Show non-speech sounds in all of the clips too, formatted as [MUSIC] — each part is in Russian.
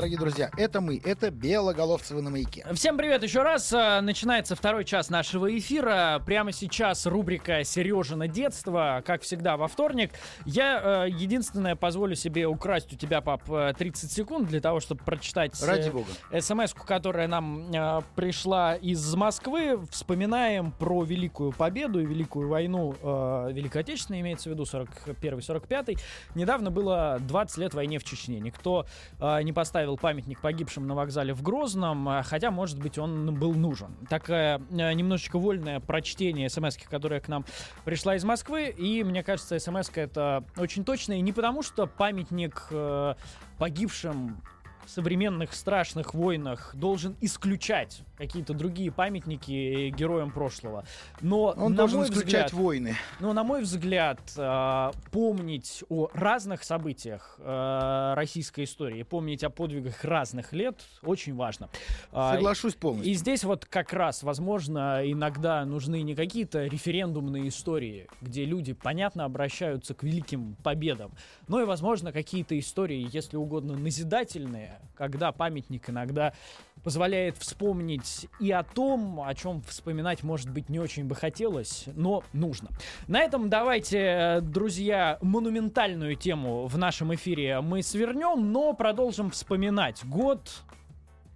Дорогие друзья, это мы, это Белоголовцевы на маяке. Всем привет еще раз. А, Начинается второй час нашего эфира. Прямо сейчас рубрика «Сережина детство», как всегда, во вторник. Я э, единственное позволю себе украсть у тебя, пап, э, 30 секунд для того, чтобы прочитать э, Ради бога. смс которая нам э, пришла из Москвы. Вспоминаем про Великую Победу и Великую войну э, Великой Отечественной, имеется в виду 41-45. Недавно было 20 лет войне в Чечне. Никто э, не поставил памятник погибшим на вокзале в Грозном, э, хотя, может быть, он был нужен. Такое э, немножечко вольное прочтение смс которая к нам пришла из Москвы, и мне кажется, смс это очень точно, и не потому, что памятник э, погибшим в современных страшных войнах должен исключать какие-то другие памятники героям прошлого. Но Он на должен мой исключать взгляд, войны. но, на мой взгляд, э, помнить о разных событиях э, российской истории, помнить о подвигах разных лет очень важно. А, Соглашусь полностью. и здесь вот как раз, возможно, иногда нужны не какие-то референдумные истории, где люди, понятно, обращаются к великим победам, но и, возможно, какие-то истории, если угодно, назидательные, когда памятник иногда позволяет вспомнить и о том, о чем вспоминать, может быть, не очень бы хотелось, но нужно. На этом давайте, э, друзья, монументальную тему в нашем эфире мы свернем, но продолжим вспоминать. Год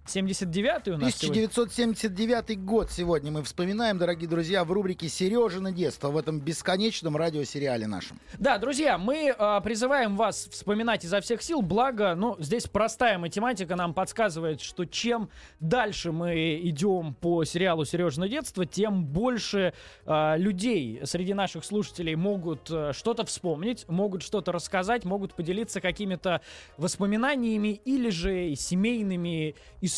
79-й у нас сегодня. 1979 год сегодня мы вспоминаем, дорогие друзья, в рубрике «Сережина детство» в этом бесконечном радиосериале нашем. Да, друзья, мы э, призываем вас вспоминать изо всех сил, благо, ну, здесь простая математика нам подсказывает, что чем дальше мы идем по сериалу «Сережина детство», тем больше э, людей среди наших слушателей могут э, что-то вспомнить, могут что-то рассказать, могут поделиться какими-то воспоминаниями или же семейными историями,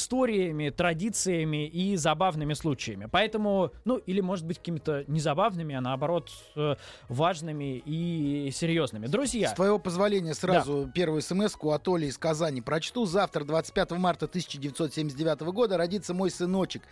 традициями и забавными случаями. Поэтому, ну, или, может быть, какими-то не забавными, а наоборот, э, важными и серьезными. Друзья, С твоего позволения сразу первую смс от Оли из Казани прочту. Завтра, 25 марта 1979 года, родится мой сыночек.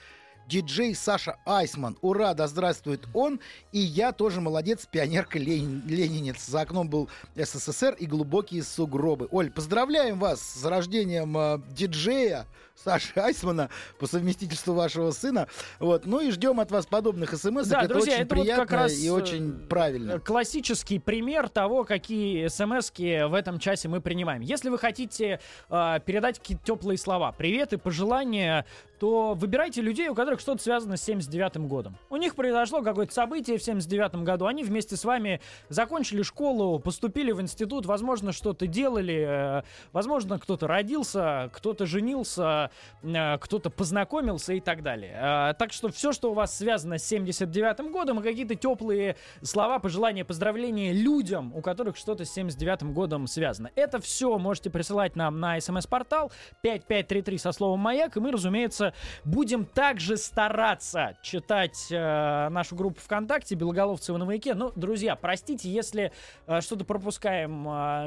Диджей Саша Айсман. Ура, да здравствует он. И я тоже молодец, пионерка Ленин- ленинец. За окном был СССР и глубокие сугробы. Оль, поздравляем вас с рождением э, диджея Саши Айсмана по совместительству вашего сына. Вот. Ну и ждем от вас подобных смс. Да, это друзья, очень это вот приятно как раз, и э, очень правильно. классический пример того, какие смс в этом часе мы принимаем. Если вы хотите э, передать какие-то теплые слова, привет и пожелания, то выбирайте людей, у которых что-то связано с 79 годом. У них произошло какое-то событие в 79 году, они вместе с вами закончили школу, поступили в институт, возможно, что-то делали, э, возможно, кто-то родился, кто-то женился, э, кто-то познакомился и так далее. Э, так что все, что у вас связано с 79 годом, и какие-то теплые слова, пожелания, поздравления людям, у которых что-то с 79 годом связано. Это все можете присылать нам на смс-портал 5533 со словом «Маяк», и мы, разумеется, будем также стараться читать э, нашу группу ВКонтакте «Белоголовцевы на маяке». Ну, друзья, простите, если что-то пропускаем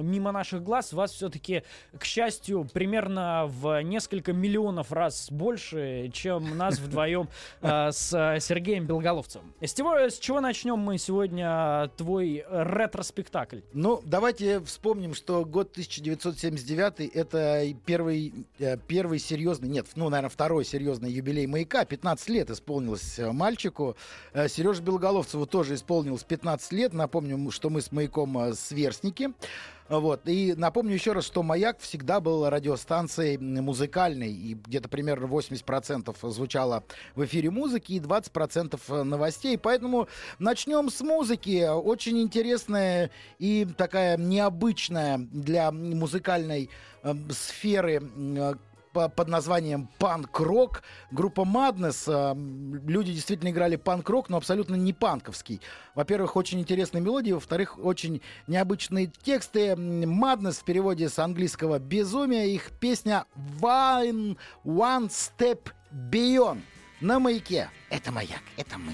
мимо наших глаз, вас все-таки, к счастью, примерно в несколько миллионов раз больше, чем нас вдвоем э, [LAUGHS] с э, Сергеем Белоголовцевым. С чего, начнем мы сегодня э, твой ретроспектакль? Ну, давайте вспомним, что год 1979 это первый, э, первый серьезный, нет, ну, наверное, второй серьезный юбилей маяка. 15 лет исполнилось э, мальчику. Сереже Белоголовцеву тоже исполнилось 15 лет. Напомню, что мы с маяком э, сверстники. Вот. И напомню еще раз, что «Маяк» всегда был радиостанцией музыкальной, и где-то примерно 80% звучало в эфире музыки и 20% новостей. Поэтому начнем с музыки. Очень интересная и такая необычная для музыкальной э, сферы э, под названием панк-рок. Группа Madness. э, Люди действительно играли панк-рок, но абсолютно не панковский. Во-первых, очень интересные мелодии, во-вторых, очень необычные тексты. Madness в переводе с английского «безумие». Их песня «One, one Step Beyond» на маяке. Это маяк, это мы.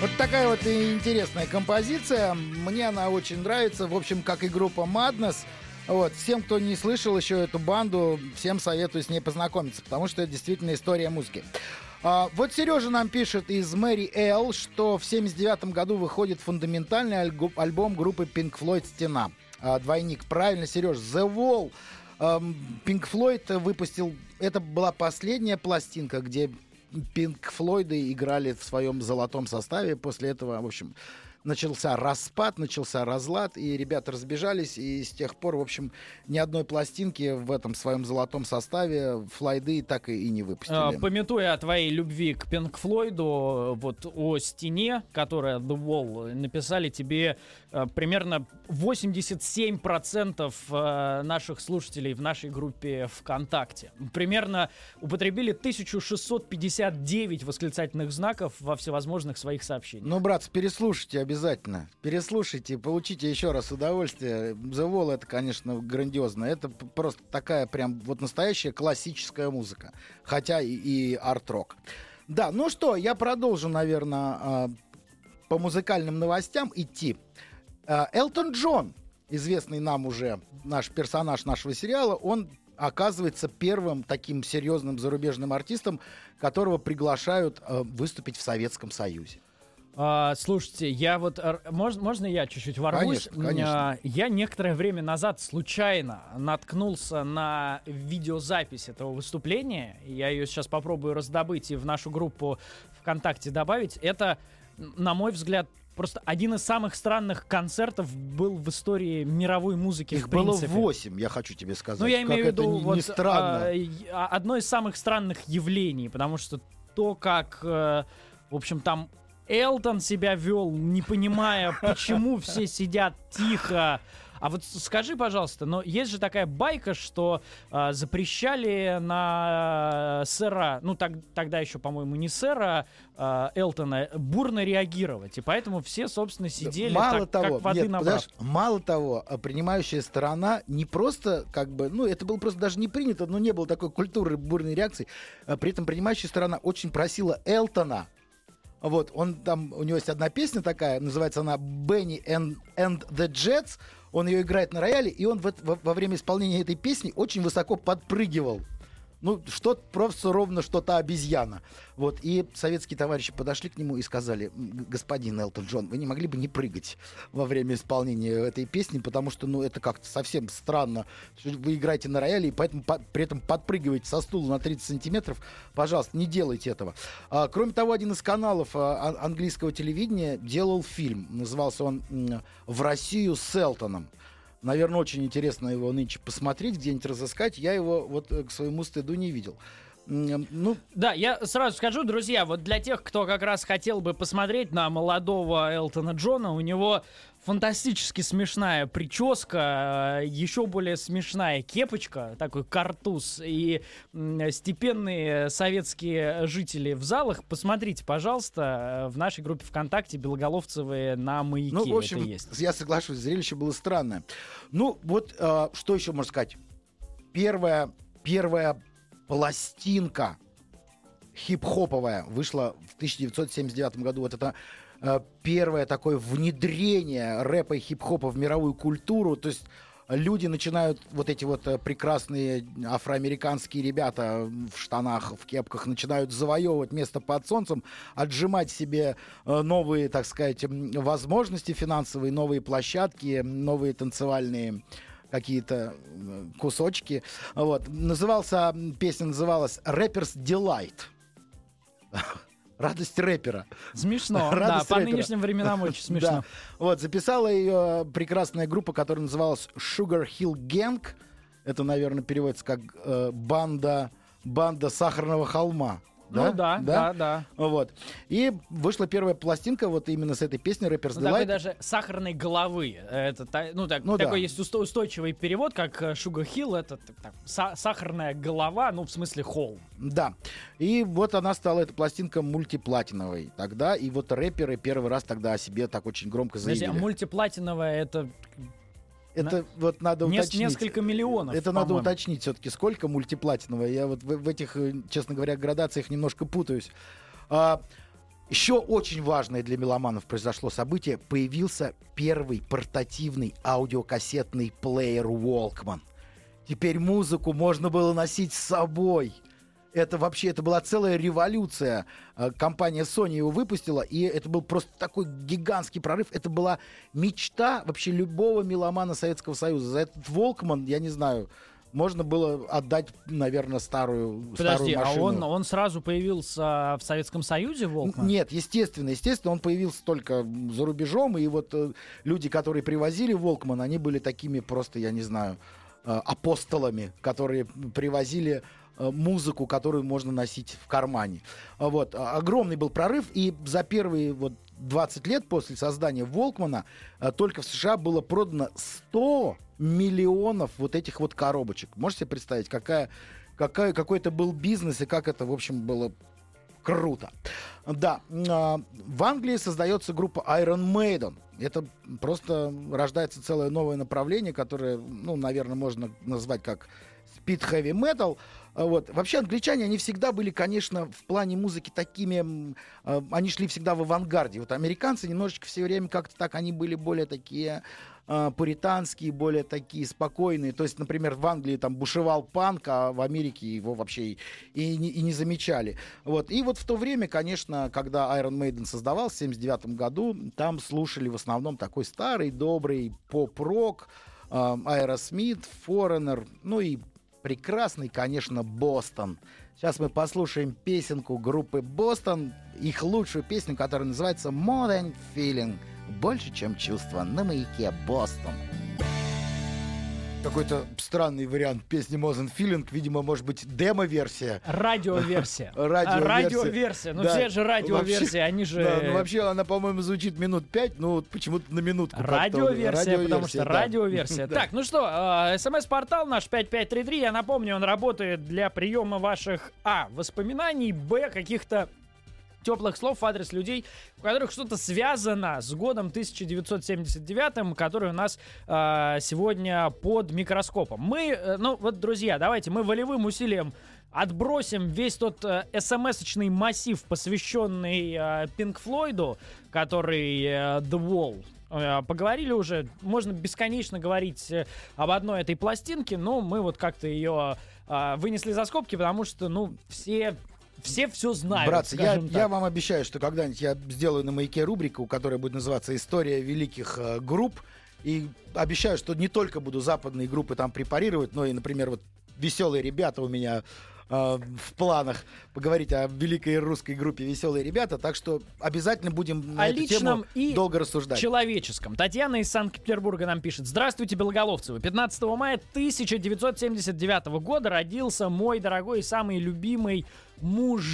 Вот такая вот интересная композиция. Мне она очень нравится. В общем, как и группа Madness. Вот. Всем, кто не слышал еще эту банду, всем советую с ней познакомиться, потому что это действительно история музыки. А, вот Сережа нам пишет из Мэри Эл, что в 79 году выходит фундаментальный альбом группы Pink Floyd «Стена». А, двойник. Правильно, Сереж. The Wall. Pink Floyd выпустил... Это была последняя пластинка, где Пинк Флойды играли в своем золотом составе. После этого, в общем, начался распад, начался разлад, и ребята разбежались, и с тех пор, в общем, ни одной пластинки в этом своем золотом составе Флойды так и, и не А, выпустили. Пометуя о твоей любви к Пинк Флойду, вот о стене, которая The Wall, написали тебе э, примерно 87% э, наших слушателей в нашей группе ВКонтакте. Примерно употребили 1659 восклицательных знаков во всевозможных своих сообщениях. Ну, братцы, переслушайте обязательно. Переслушайте, получите еще раз удовольствие. The Wall это, конечно, грандиозно. Это просто такая прям вот настоящая классическая музыка. Хотя и, и арт-рок. Да, ну что, я продолжу, наверное, по музыкальным новостям идти. А, Элтон Джон, известный нам уже наш персонаж нашего сериала, он оказывается первым таким серьезным зарубежным артистом, которого приглашают э, выступить в Советском Союзе. А, слушайте, я вот... р- мож- можно я чуть-чуть ворвусь? Конечно, конечно. А, Я некоторое время назад случайно наткнулся на видеозапись этого выступления. Я ее сейчас попробую раздобыть и в нашу группу ВКонтакте добавить. Это, на мой взгляд, просто один из самых странных концертов был в истории мировой музыки Их в было восемь, я хочу тебе сказать. Ну, я имею в виду не, вот, не странно. а, и- а, одно из самых странных явлений, потому что то, как, э, в общем, там Элтон себя вел, не понимая, почему все сидят тихо. А вот скажи, пожалуйста, но есть же такая байка, что а, запрещали на э, сэра, ну так, тогда еще, по-моему, не сэра а, Элтона, бурно реагировать. И поэтому все, собственно, сидели мало так, того, как воды нет, набрав. мало того, а принимающая сторона не просто как бы, ну это было просто даже не принято, но не было такой культуры бурной реакции. При этом принимающая сторона очень просила Элтона. Вот, он там, у него есть одна песня такая, называется она «Benny and, and the Jets». Он ее играет на рояле, и он в во, во время исполнения этой песни очень высоко подпрыгивал. Ну, что просто ровно что-то обезьяна. Вот, и советские товарищи подошли к нему и сказали, «М, господин Элтон Джон, вы не могли бы не прыгать во время исполнения этой песни, потому что, ну, это как-то совсем странно. Вы играете на рояле, и поэтому по- при этом подпрыгиваете со стула на 30 сантиметров. Пожалуйста, не делайте этого. А, кроме того, один из каналов а, ан- английского телевидения делал фильм. Назывался он «В Россию с Элтоном». Наверное, очень интересно его нынче посмотреть, где-нибудь разыскать. Я его вот э, к своему стыду не видел. Ну, Да, я сразу скажу, друзья, вот для тех, кто как раз хотел бы посмотреть на молодого Элтона Джона, у него фантастически смешная прическа, э, еще более смешная кепочка, такой картуз, и степенные советские жители в залах. Посмотрите, пожалуйста, э, в нашей группе ВКонтакте Белоголовцевые на маяке Ну, в общем, это есть. я соглашусь, зрелище было странное. Ну, вот э, что еще можно сказать? Первая, первая пластинка хип-хоповая вышла в 1979 году. Вот это первое такое внедрение рэпа и хип-хопа в мировую культуру. То есть люди начинают, вот эти вот э, прекрасные афроамериканские ребята в штанах, в кепках, начинают завоевывать место под солнцем, отжимать себе э, новые, так сказать, возможности финансовые, новые площадки, новые танцевальные какие-то э, кусочки. Вот. Назывался, песня называлась «Рэперс Delight». [LAUGHS] Радость рэпера. Смешно, [LAUGHS] да, Радость по рэпера. нынешним временам очень [LAUGHS] смешно. Да. Вот, записала ее прекрасная группа, которая называлась Sugar Hill Gang. Это, наверное, переводится как э, банда, банда сахарного холма. Ну да, да, да. Вот. И вышла первая пластинка вот именно с этой песни Рэперс Ну, такой даже сахарной головы. Это, ну, так, Ну да. такой есть усто- устойчивый перевод, как э, Sugar Hill, это так, са- сахарная голова, ну, в смысле холм. Да. И вот она стала, эта пластинка, мультиплатиновой тогда. И вот рэперы первый раз тогда о себе так очень громко Подожди, заявили. а мультиплатиновая это Это вот надо нес- уточнить. несколько миллионов. Это надо уточнить все-таки, сколько мультиплатинового. Я вот в, в этих, э, честно говоря, градациях немножко путаюсь. А, еще очень важное для меломанов произошло событие. Появился первый портативный аудиокассетный плеер Walkman. Теперь музыку можно было носить с собой. Это вообще, это была целая революция. Э, Компания Sony его выпустила, и это был просто такой гигантский прорыв. Это была мечта вообще любого меломана Советского Союза. За этот Волкман, я не знаю, можно было отдать, наверное, старую, Подожди, старую а машину. он, он сразу появился в Советском Союзе, Волкман? Нет, естественно, естественно, он появился только за рубежом, и вот э, люди, которые привозили Волкман, они были такими просто, я не знаю, э, апостолами, которые привозили музыку, которую можно носить в кармане. А Вот. а, Огромный был прорыв, и за первые вот 20 лет после создания Волкмана э, только в США было продано 100 миллионов вот этих вот коробочек. Можете себе представить, какая, какая, какой это был бизнес и как это, в общем, было круто. Да, а, в Англии создается группа Iron Maiden. Это просто рождается целое новое направление, которое, ну, наверное, можно назвать как speed heavy metal. А Вот. Вообще англичане, они всегда были, конечно, в плане музыки такими, э, они шли всегда в авангарде. Вот американцы немножечко все время как-то так, они были более такие э, пуританские, более такие спокойные. То есть, например, в Англии там бушевал панк, а в Америке его вообще и, и не, и не замечали. Вот. И вот в то время, конечно, когда Iron Maiden создавался в 79 году, там слушали в основном такой старый, добрый поп-рок, э, Aerosmith, Foreigner, ну и прекрасный, конечно, Бостон. Сейчас мы послушаем песенку группы Бостон, их лучшую песню, которая называется More Than Feeling. Больше, чем чувство на маяке Бостон. Какой-то странный вариант песни Than Feeling, видимо, может быть, демо-версия. Радиоверсия. [LAUGHS] Радиоверсия. А, радиоверсия. Ну Да. все же радиоверсии, они же... Да, ну вообще она, по-моему, звучит минут пять, ну вот почему-то на минутку. Радиоверсия, потому что да. радиоверсия. [LAUGHS] Так, ну что, э, смс-портал наш 5533, я напомню, он работает для приема ваших, а, воспоминаний, б, каких-то теплых слов в адрес людей, у которых что-то связано с годом 1979, который у нас э, сегодня под микроскопом. Мы, э, ну вот, друзья, давайте мы волевым усилием отбросим весь тот э, смс-очный массив, посвященный э, Флойду, который э, The Wall. Э, Поговорили уже, можно бесконечно говорить э, об одной этой пластинке, но мы вот как-то ее э, вынесли за скобки, потому что, ну, все все все знают. Братцы, я, я вам обещаю, что когда-нибудь я сделаю на маяке рубрику, которая будет называться «История великих э, групп». И обещаю, что не только буду западные группы там препарировать, но и, например, вот веселые ребята у меня э, в планах поговорить о великой русской группе «Веселые ребята». Так что обязательно будем на О эту личном тему и долго рассуждать. человеческом. Татьяна из Санкт-Петербурга нам пишет. Здравствуйте, Белоголовцевы. 15 мая 1979 года родился мой дорогой и самый любимый муж.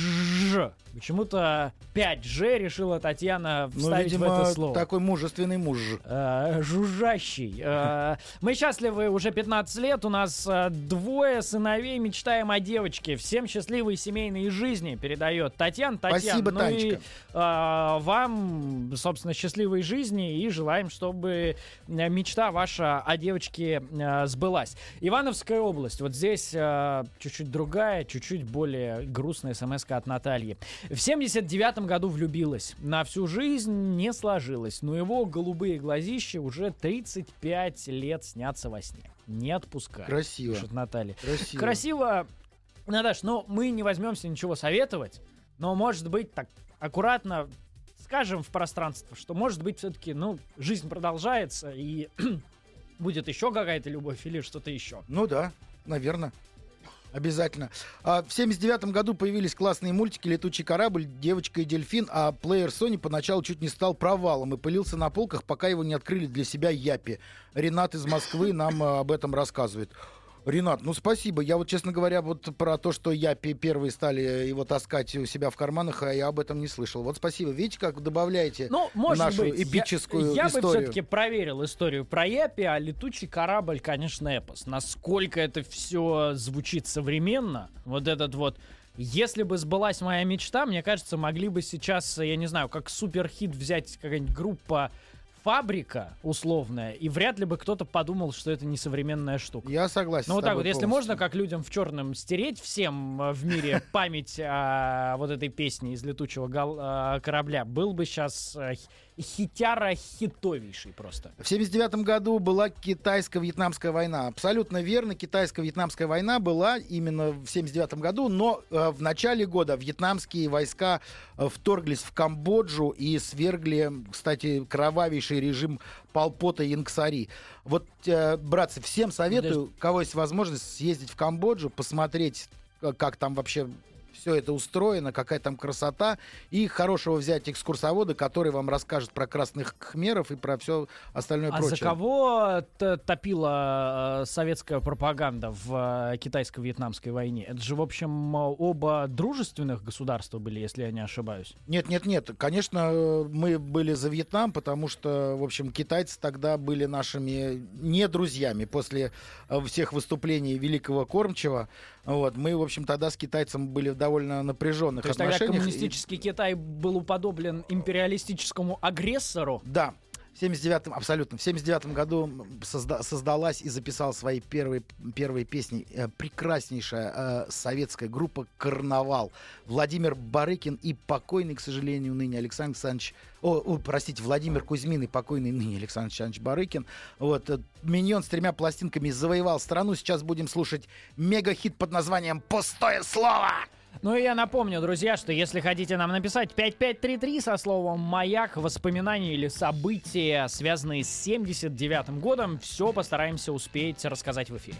Почему-то 5G решила Татьяна Ну, вставить видимо, в это слово. такой мужественный муж. Э, жужжащий. Э, Мы счастливы уже 15 лет. У нас э, двое сыновей. Мечтаем о девочке. Всем счастливой семейной жизни передает Татьяна. Татьяна, Спасибо, ну и, Танечка. э, вам, собственно, счастливой жизни и желаем, чтобы э, мечта ваша о девочке э, сбылась. Ивановская область. Вот здесь э, чуть-чуть другая, чуть-чуть более грустная смс от Натальи. В 79 году влюбилась. На всю жизнь не сложилось, но его голубые глазища уже 35 лет снятся во сне. Не отпускают. Красиво. Пишет Наталья. Красиво. Красиво, Наташ, но мы не возьмемся ничего советовать, но, может быть, так аккуратно скажем в пространство, что, может быть, все-таки, ну, жизнь продолжается, и [CLEARS THROAT] будет еще какая-то любовь или что-то еще. Ну да, наверное. Обязательно. А, в 79 году появились классные мультики «Летучий корабль», «Девочка и дельфин», а плеер Sony поначалу чуть не стал провалом и пылился на полках, пока его не открыли для себя Япи. Ренат из Москвы нам а, об этом рассказывает. Ренат, ну спасибо. Я вот, честно говоря, вот про то, что я пе- первые стали его таскать у себя в карманах, а я об этом не слышал. Вот спасибо. Видите, как добавляете Ну, может нашу быть, я- эпическую я, бы историю. все-таки проверил историю про Япи, а летучий корабль, конечно, эпос. Насколько это все звучит современно, вот этот вот. Если бы сбылась моя мечта, мне кажется, могли бы сейчас, я не знаю, как суперхит взять какая-нибудь группа фабрика условная, и вряд ли бы кто-то подумал, что это не современная штука. Я согласен. Ну вот так вот, если можно, как людям в черном стереть всем э, в мире [LAUGHS] память о вот этой песне из летучего э, корабля, был бы сейчас хитяра хитовейший просто. В 79 году была китайско-вьетнамская война. Абсолютно верно, китайско-вьетнамская война была именно в 79 году, но э, в начале года вьетнамские войска э, вторглись в Камбоджу и свергли, кстати, кровавейший режим Полпота и Ингсари. Вот, э, братцы, всем советую, у кого есть возможность, съездить в Камбоджу, посмотреть, э, как там вообще все это устроено, какая там красота, и хорошего взять экскурсовода, который вам расскажет про красных кхмеров и про все остальное А прочее. за кого топила э, советская пропаганда в э, китайско-вьетнамской войне? Это же, в общем, оба дружественных государства были, если я не ошибаюсь. Нет, нет, нет. Конечно, э, мы были за Вьетнам, потому что, в общем, китайцы тогда были нашими не друзьями после всех выступлений великого кормчего. Вот, мы, в общем, тогда с китайцем были в довольно напряженных То есть тогда отношениях. И- коммунистический Китай был уподоблен империалистическому агрессору. Да. В 79 абсолютно. В 79 году созда- создалась и записала свои первые, первые песни э, прекраснейшая э, советская группа «Карнавал». Владимир Барыкин и покойный, к сожалению, ныне Александр Александрович... О, о, простите, Владимир Кузьмин и покойный ныне Александр Александрович Барыкин. Вот, э, «Миньон» с тремя пластинками завоевал страну. Сейчас будем слушать мега-хит под названием «Пустое слово». Ну и я напомню, друзья, что если хотите нам написать 5533 со словом «Маяк», воспоминания или события, связанные с 79 годом, все постараемся успеть рассказать в эфире.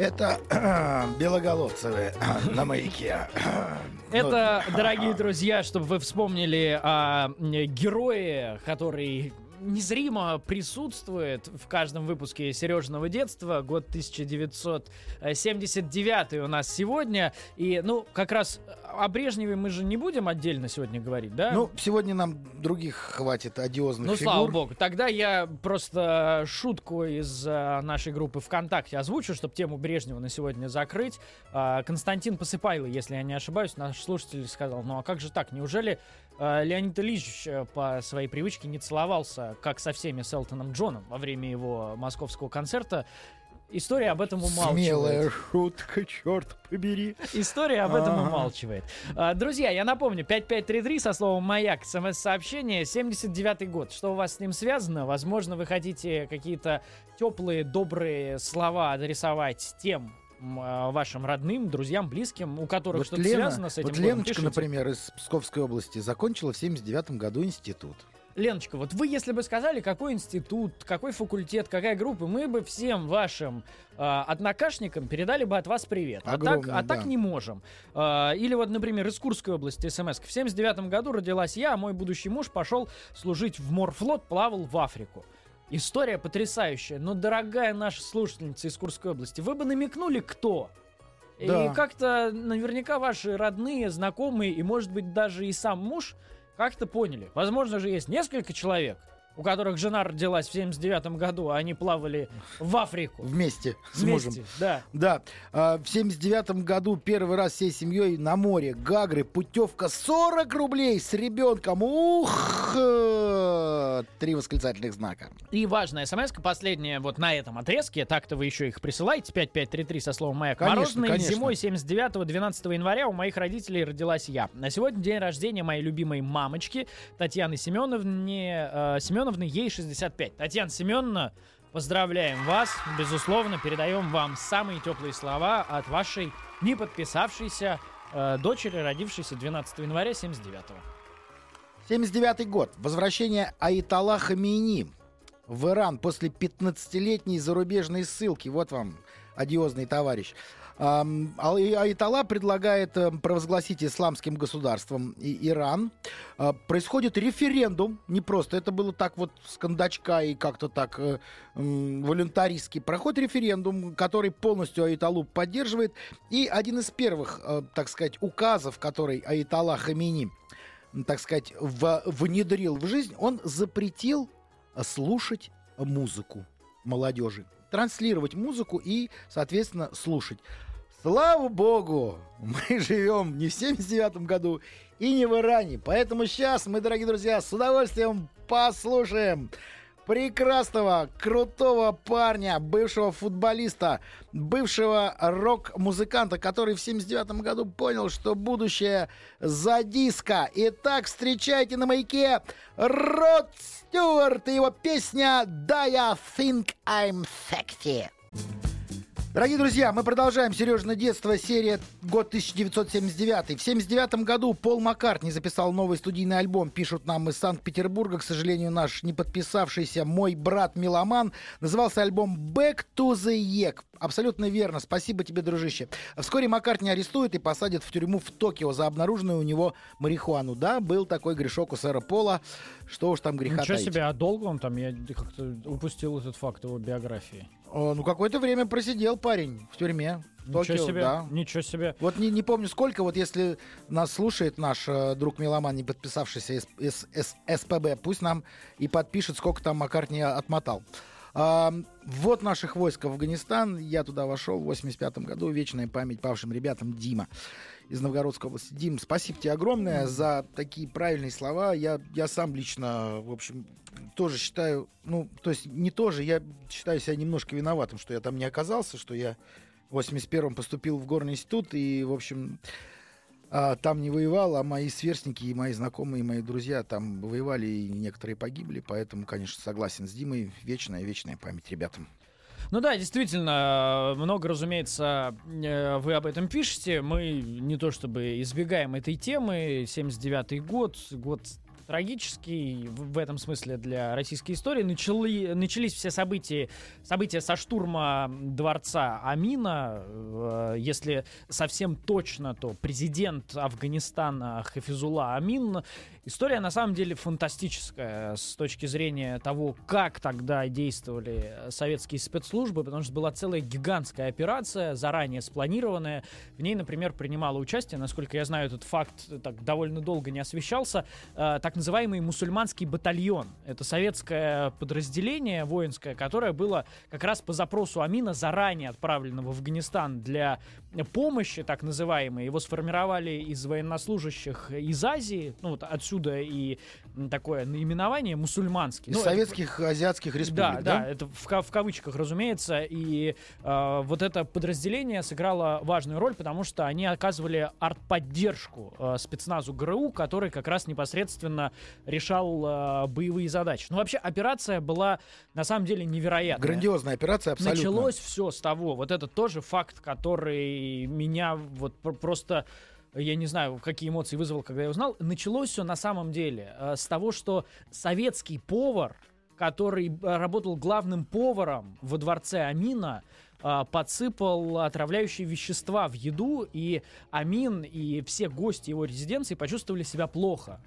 Это [CLEARS THROAT] белоголовцевые [CLEARS THROAT] на маяке. [CLEARS THROAT] Это, дорогие друзья, чтобы вы вспомнили о м, герое, который незримо присутствует в каждом выпуске Сережного детства. Год 1979 у нас сегодня. И, ну, как раз о Брежневе мы же не будем отдельно сегодня говорить, да? Ну, сегодня нам других хватит одиозных Ну, фигур. слава богу. Тогда я просто шутку из э, нашей группы ВКонтакте озвучу, чтобы тему Брежнева на сегодня закрыть. А, Константин Посыпайло, если я не ошибаюсь, наш слушатель сказал, ну а как же так, неужели э, Леонид Ильич э, по своей привычке не целовался, как со всеми с Элтоном Джоном во время его московского концерта? История об этом умалчивает. Смелая шутка, черт побери. История об этом умалчивает. А, Друзья, я напомню, 5533 со словом «Маяк», смс-сообщение, 79-й год. Что у вас с ним связано? Возможно, вы хотите какие-то теплые, добрые слова адресовать тем а, вашим родным, друзьям, близким, у которых Вот, что-то Лена, связано с этим вот годом. Леночка, Пишите. например, из Псковской области, закончила в 79 году институт. Леночка, вот вы, если бы сказали, какой институт, какой факультет, какая группа, мы бы всем вашим э, однокашникам передали бы от вас привет. а так, Огромный, а так да. не можем. Э, или вот, например, из Курской области смс. В 79 году родилась я, а мой будущий муж пошел служить в морфлот, плавал в Африку. История потрясающая, но, дорогая наша слушательница из Курской области, вы бы намекнули, кто? Да. И как-то наверняка ваши родные, знакомые и, может быть, даже и сам муж как-то поняли. Возможно же есть несколько человек, у которых жена родилась в 79 году, а они плавали в Африку. Вместе с Вместе, мужем. да. Да, а, в 79 году первый раз всей семьей на море. Гагры, путевка 40 рублей с ребенком. Ух! Э, Три восклицательных знака. И важная смс последняя вот на этом отрезке, так-то вы еще их присылаете, 5533 со словом «Маяк». Конечно, Морозной конечно. зимой 79-12 января у моих родителей родилась я. На сегодня день рождения моей любимой мамочки Татьяны Семеновны, э, Семеновны, ей 65. Татьяна Семеновна, поздравляем вас, безусловно, передаем вам самые теплые слова от вашей не подписавшейся э, дочери, родившейся 12 января 79-го. 79 год. Возвращение Айтала Хамини в Иран после 15-летней зарубежной ссылки. Вот вам одиозный товарищ. Айтала предлагает э, провозгласить исламским государством Иран. А, Происходит референдум, не просто, это было так вот с кондачка и как-то так э, волюнтаристски. Проходит референдум, который полностью Айталу поддерживает. И один из первых, э, так сказать, указов, который Айтала Хамини, так сказать, в- внедрил в жизнь, он запретил слушать музыку молодежи. Транслировать музыку и, соответственно, слушать. Слава богу, [LAUGHS] мы живем не в 79 году и не в Иране. Поэтому сейчас мы, дорогие друзья, с удовольствием послушаем прекрасного, крутого парня, бывшего футболиста, бывшего рок-музыканта, который в 79 году понял, что будущее за диско. Итак, встречайте на маяке Род Стюарт и его песня «Да я think I'm sexy». Дорогие друзья, мы продолжаем «Сережное детство», серия год 1979. В 79 году Пол Маккартни записал новый студийный альбом. Пишут нам из Санкт-Петербурга, к сожалению, наш не подписавшийся «Мой брат Меломан». Назывался альбом «Back to the Egg». Абсолютно верно. Спасибо тебе, дружище. Вскоре Маккартни арестуют и посадят в тюрьму в Токио за обнаруженную у него марихуану. Да, был такой грешок у сэра Пола. Что уж там греха Ничего таить. себе, а долго он там? Я как-то упустил этот факт его биографии. О, ну, какое-то время просидел парень в тюрьме. В Ничего Токио, себе, да. ничего себе. Вот не, не помню сколько, вот если нас слушает наш э, друг Меломан, не подписавшийся из, из- из СПБ, пусть нам и подпишет, сколько там Маккартни отмотал. А, вот наших войск в Афганистан. Я туда вошел в 85 году. Вечная память павшим ребятам Дима из Новгородской области. Дим, спасибо тебе огромное за такие правильные слова. Я, я сам лично, в общем, тоже считаю, ну, то есть не тоже, я считаю себя немножко виноватым, что я там не оказался, что я в 81-м поступил в горный институт и, в общем, а, там не воевал, а мои сверстники и мои знакомые, и мои друзья там воевали, и некоторые погибли, поэтому, конечно, согласен с Димой. Вечная, вечная память ребятам. Ну да, действительно, много, разумеется, э, вы об этом пишете. Мы не то чтобы избегаем этой темы. 79-й год, год трагический в этом смысле для российской истории. Начали, начались все события, события со штурма дворца Амина. Э, Если совсем точно, то президент Афганистана Хафизула Амин. История на самом деле фантастическая с точки зрения того, как тогда действовали советские спецслужбы, потому что была целая гигантская операция, заранее спланированная. В ней, например, принимало участие, насколько я знаю, этот факт так довольно долго не освещался, э, так называемый мусульманский батальон. Это советское подразделение воинское, которое было как раз по запросу Амина заранее отправлено в Афганистан для помощи, так называемой. Его сформировали из военнослужащих из Азии, ну вот отсюда и такое наименование мусульманский. Из Ну, это- советских азиатских республик, да, да? да, это в, в кавычках, разумеется. И э, вот это подразделение сыграло важную роль, потому что они оказывали артподдержку э, спецназу ГРУ, который как раз непосредственно решал э, боевые задачи. Ну, вообще, операция была на самом деле невероятная. Грандиозная операция, абсолютно. Началось все с того. Вот это тоже факт, который меня вот пр- просто я не знаю, какие эмоции вызвал, когда я узнал. Началось все на самом деле э, с того, что советский повар, который э, работал главным поваром во дворце Амина, э, подсыпал отравляющие вещества в еду, и Амин и все гости его резиденции почувствовали себя плохо.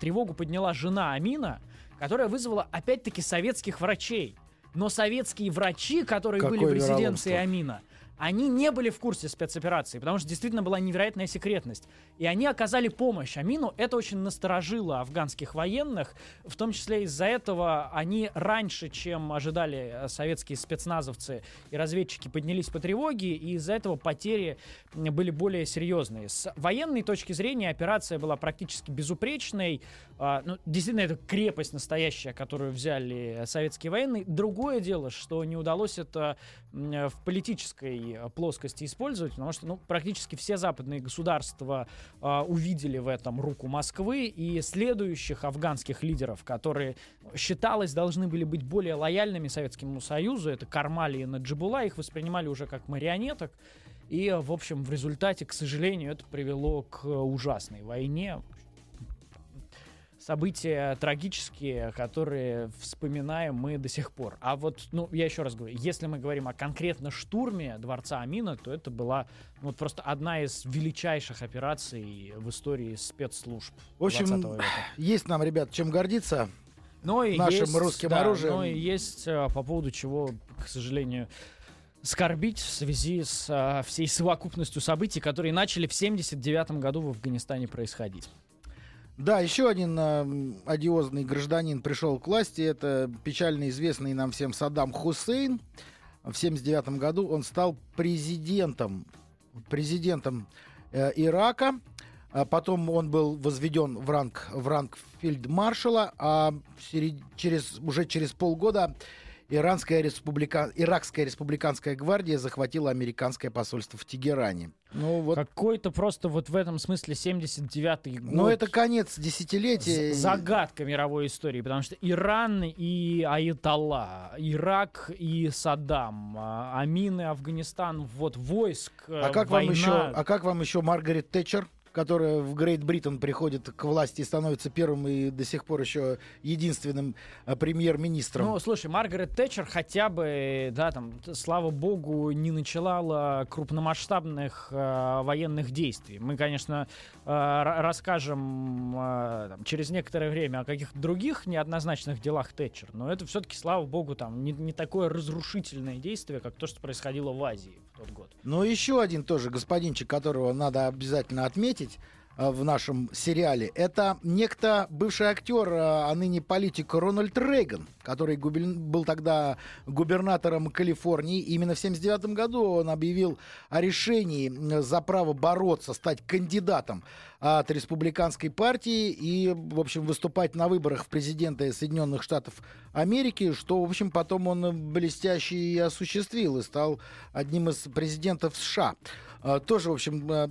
Тревогу подняла жена Амина, которая вызвала опять-таки советских врачей. Но советские врачи, которые были Какое в резиденции вероломство. Амина, они не были в курсе спецоперации, потому что действительно была невероятная секретность. И они оказали помощь Амину. Это очень насторожило афганских военных. В том числе из-за этого они раньше, чем ожидали э, советские спецназовцы и разведчики, поднялись по тревоге, и из-за этого потери были более серьезные. С военной точки зрения операция была практически безупречной. А, ну, действительно, это крепость настоящая, которую взяли советские военные. Другое дело, что не удалось это э, в политической э, плоскости использовать, потому что ну, практически все западные государства а, увидели в этом руку Москвы, и следующих афганских лидеров, которые считалось должны были быть более лояльными Советскому Союзу, это Кармали и Наджибула, их воспринимали уже как марионеток. И, э, в общем, в результате, к сожалению, это привело к э, ужасной войне. События трагические, которые вспоминаем мы до сих пор. А вот, ну, я еще раз говорю, если мы говорим о конкретно штурме дворца Амина, то это была ну, вот просто одна из величайших операций в истории спецслужб. В общем, 20 века. есть нам, ребят, чем гордиться. Но и нашим есть, русским да, оружием. Но и есть а, по поводу чего, к сожалению, скорбить в связи с а, всей совокупностью событий, которые начали в 79 году в Афганистане происходить. Да, еще один э, одиозный гражданин пришел к власти. Это печально известный нам всем Саддам Хусейн. В 79 году он стал президентом, президентом э, Ирака. А потом он был возведен в ранг, в ранг фельдмаршала, а через, уже через полгода Иранская республика... Иракская республиканская гвардия захватила американское посольство в Тегеране. Ну вот, Какой-то просто вот в этом смысле 79-й год. ну это конец десятилетия. з- загадка мировой истории, потому что Иран и Аятолла, Ирак и Саддам, а, Амин и Афганистан, вот войск, А как война. вам еще, а как вам еще Маргарет Тэтчер, которая в Грейт Бриттон приходит к власти и становится первым и до сих пор еще единственным а, премьер-министром? Ну, слушай, Маргарет Тэтчер хотя бы, да, там, слава богу, не начала крупномасштабных э, военных действий. Мы, конечно, э, ра- расскажем э, там, через некоторое время о каких-то других неоднозначных делах Тэтчер, но это все-таки, слава богу, там, не, не такое разрушительное действие, как то, что происходило в Азии в тот год. Ну, еще один тоже господинчик, которого надо обязательно отметить а, в нашем сериале, это некто бывший актер, а а ныне политик Рональд Рейган, который губерн- был тогда губернатором Калифорнии. Именно в 79 году он объявил о решении м, за право бороться, стать кандидатом от республиканской партии и, в общем, выступать на выборах в президенты Соединенных Штатов Америки, что, в общем, потом он блестяще и осуществил и стал одним из президентов США. А, Тоже, в общем, э,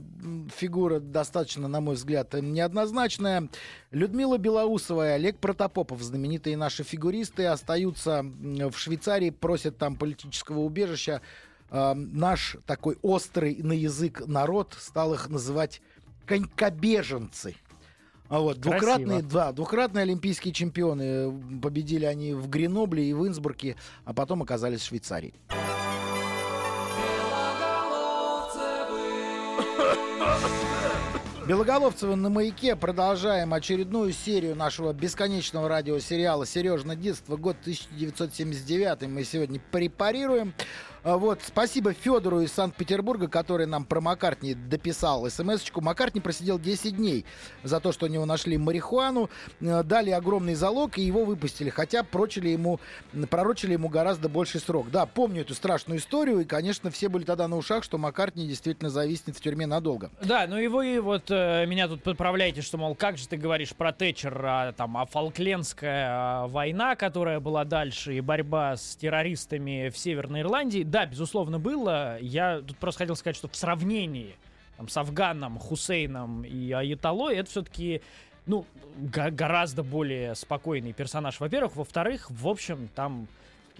фигура достаточно, на мой взгляд, неоднозначная. Людмила Белоусова и Олег Протопопов, знаменитые наши фигуристы, остаются в Швейцарии, просят там политического убежища. А, Наш такой острый на язык народ стал их называть конькобеженцы. А вот, Красиво. двукратные, да, двукратные олимпийские чемпионы. Победили они в Гренобле и в Инсбруке, а потом оказались в Швейцарии. Белоголовцева на маяке. Продолжаем очередную серию нашего бесконечного радиосериала «Сережно детство», год 1979. Мы сегодня препарируем. А Вот, спасибо Федору из Санкт-Петербурга, который нам про Маккартни дописал смс-очку. Маккартни просидел 10 дней за то, что у него нашли марихуану, э, дали огромный залог и его выпустили, хотя прочили ему, пророчили ему гораздо больший срок. Да, помню эту страшную историю, и, конечно, все были тогда на ушах, что Маккартни действительно зависнет в тюрьме надолго. Да, ну и вы вот э, меня тут подправляете, что, мол, как же ты говоришь про Тэтчер, а, там, а Фолклендская а, война, которая была дальше, и борьба с террористами в Северной Ирландии. Да, безусловно, было. Я тут просто хотел сказать, что в сравнении там, с Афганом, Хусейном и Аятолой, это все-таки ну, гораздо более спокойный персонаж, во-первых. Во-вторых, в общем, там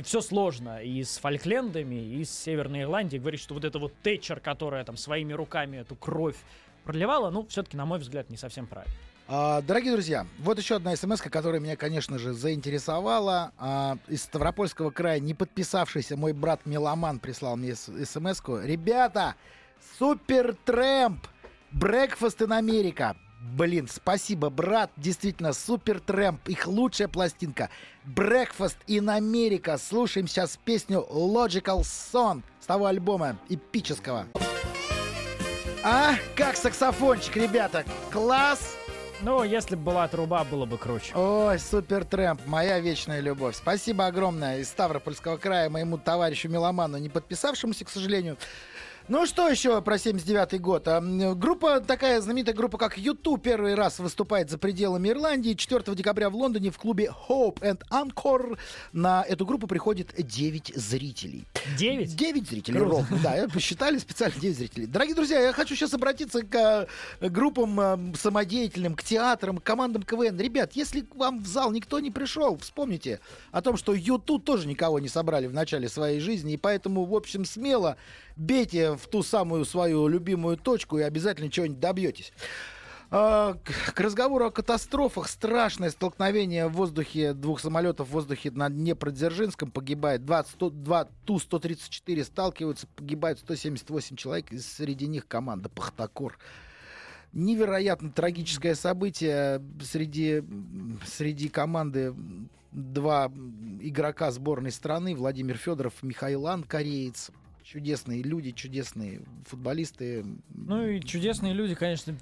все сложно и с Фольклендами, и с Северной Ирландией. Говорит, что вот это вот Тэтчер, которая там своими руками эту кровь проливала, ну, все-таки, на мой взгляд, не совсем правильно. А, Дорогие друзья, вот еще одна смс, которая меня, конечно же, заинтересовала. А, Из Ставропольского края не подписавшийся мой брат Меломан прислал мне смс. Ребята, супер трэмп, Breakfast in America. Блин, спасибо, брат. Действительно, супер трэмп. Их лучшая пластинка. Breakfast in America. Слушаем сейчас песню Logical Song с того альбома эпического. А, как саксофончик, ребята. Класс! Ну, если бы была труба, было бы круче. Ой, супер трэмп, моя вечная любовь. Спасибо огромное из Ставропольского края моему товарищу Меломану, не подписавшемуся, к сожалению. Ну что еще про 79 год? А, Группа, такая знаменитая группа, как YouTube, первый раз выступает за пределами Ирландии. 4 декабря в Лондоне в клубе Hope and Anchor на эту группу приходит 9 зрителей. Девять? 9 зрителей Круто. ровно, да, посчитали специально 9 зрителей. Дорогие друзья, я хочу сейчас обратиться к э, группам самодеятельным, к театрам, к командам КВН. Ребят, если к вам в зал никто не пришел, вспомните о том, что YouTube тоже никого не собрали в начале своей жизни, и поэтому, в общем, смело бейте в ту самую свою любимую точку и обязательно чего-нибудь добьетесь. А, к, разговору о катастрофах. Страшное столкновение в воздухе двух самолетов в воздухе над Днепродзержинском. Погибает 20, 100, 2 Ту-134 сталкиваются, погибают 178 человек. И среди них команда Пахтакор. Невероятно трагическое событие среди, среди команды два игрока сборной страны Владимир Федоров, Михаил Ан, кореец чудесные люди, чудесные футболисты. Ну и чудесные люди, конечно,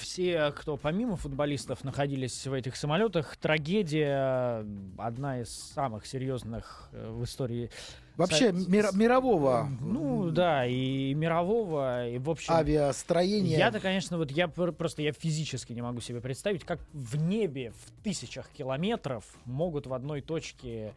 все, кто помимо футболистов находились в этих самолетах. Трагедия одна из самых серьезных э, в истории. Вообще мир, мирового. Ну да, и мирового, и в общем... Авиастроения. Я-то, конечно, вот я просто я физически не могу себе представить, как в небе в тысячах километров могут в одной точке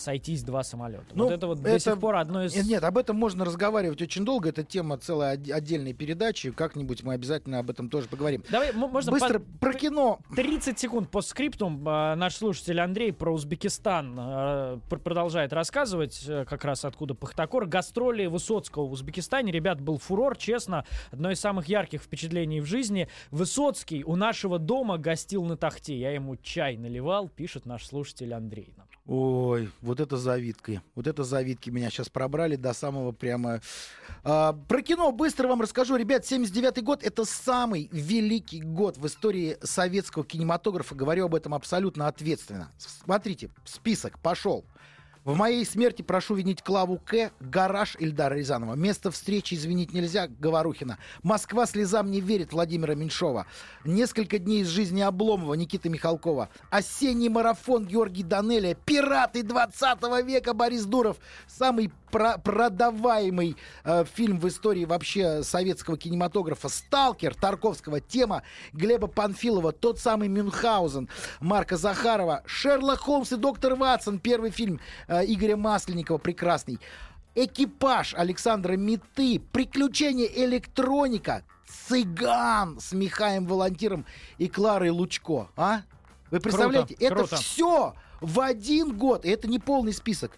сойтись два самолета. Ну, вот это вот это, до сих пор одно из... Нет, об этом можно разговаривать очень долго. Это тема целой отдельной передачи. Как-нибудь мы обязательно об этом тоже поговорим. Давай, можно Быстро по... про кино. 30 секунд по скриптум. А, наш слушатель Андрей про Узбекистан а, продолжает рассказывать, э, как раз откуда Пахтакор. Гастроли Высоцкого в Узбекистане. Ребят, был фурор, честно. Одно из самых ярких впечатлений в жизни. Высоцкий у нашего дома гостил на тахте. Я ему чай наливал, пишет наш слушатель Андрей. Ой, вот это завидки. Вот это завидки меня сейчас пробрали до самого прямо... А, про кино быстро вам расскажу. Ребят, 79-й год — это самый великий год в истории советского кинематографа. Говорю об этом абсолютно ответственно. Смотрите, список пошел. В моей смерти прошу винить Клаву К. Гараж Ильдара Рязанова. Место встречи извинить нельзя, Говорухина. Москва слезам не верит Владимира Меньшова. Несколько дней из жизни Обломова Никиты Михалкова. Осенний марафон Георгий Данелия. Пираты 20 века Борис Дуров. Самый про продаваемый э, фильм в истории вообще советского кинематографа «Сталкер» Тарковского, тема Глеба Панфилова, тот самый Мюнхгаузен, Марка Захарова, «Шерлок Холмс и доктор Ватсон», первый фильм Игоря Масленникова, прекрасный. «Экипаж» Александра Миты, «Приключения электроника», «Цыган» с Михаем Волонтиром и Кларой Лучко. А? Вы представляете? Круто, это круто. все в один год. И это не полный список.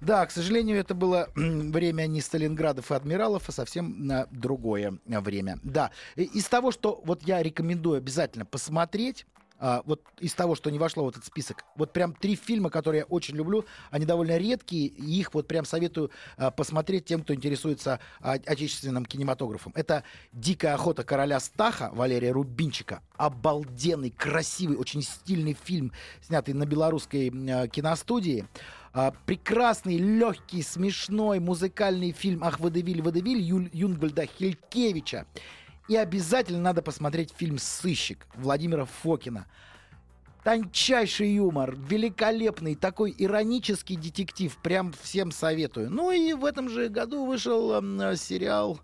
Да, к сожалению, это было [CLEARS THROAT] время не Сталинградов и адмиралов, а совсем на другое время. Да, из того, что вот я рекомендую обязательно посмотреть, а, вот из того, что не вошло в этот список, вот прям три фильма, которые я очень люблю, они довольно редкие, и их вот прям советую а, посмотреть тем, кто интересуется отечественным кинематографом. Это «Дикая охота короля Стаха» Валерия Рубинчика. Обалденный, красивый, очень стильный фильм, снятый на белорусской а, киностудии. Прекрасный, легкий, смешной музыкальный фильм «Ах, Водевиль, Водевиль» Ю, Юнгольда Хилькевича. И обязательно надо посмотреть фильм «Сыщик» Владимира Фокина. Тончайший юмор, великолепный, такой иронический детектив. Прям всем советую. Ну и в этом же году вышел э, сериал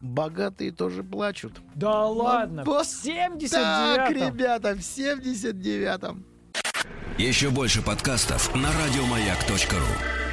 «Богатые тоже плачут». Да ладно, в 79-м? Так, ребята, в 79-м. Еще больше подкастов на радиомаяк.ру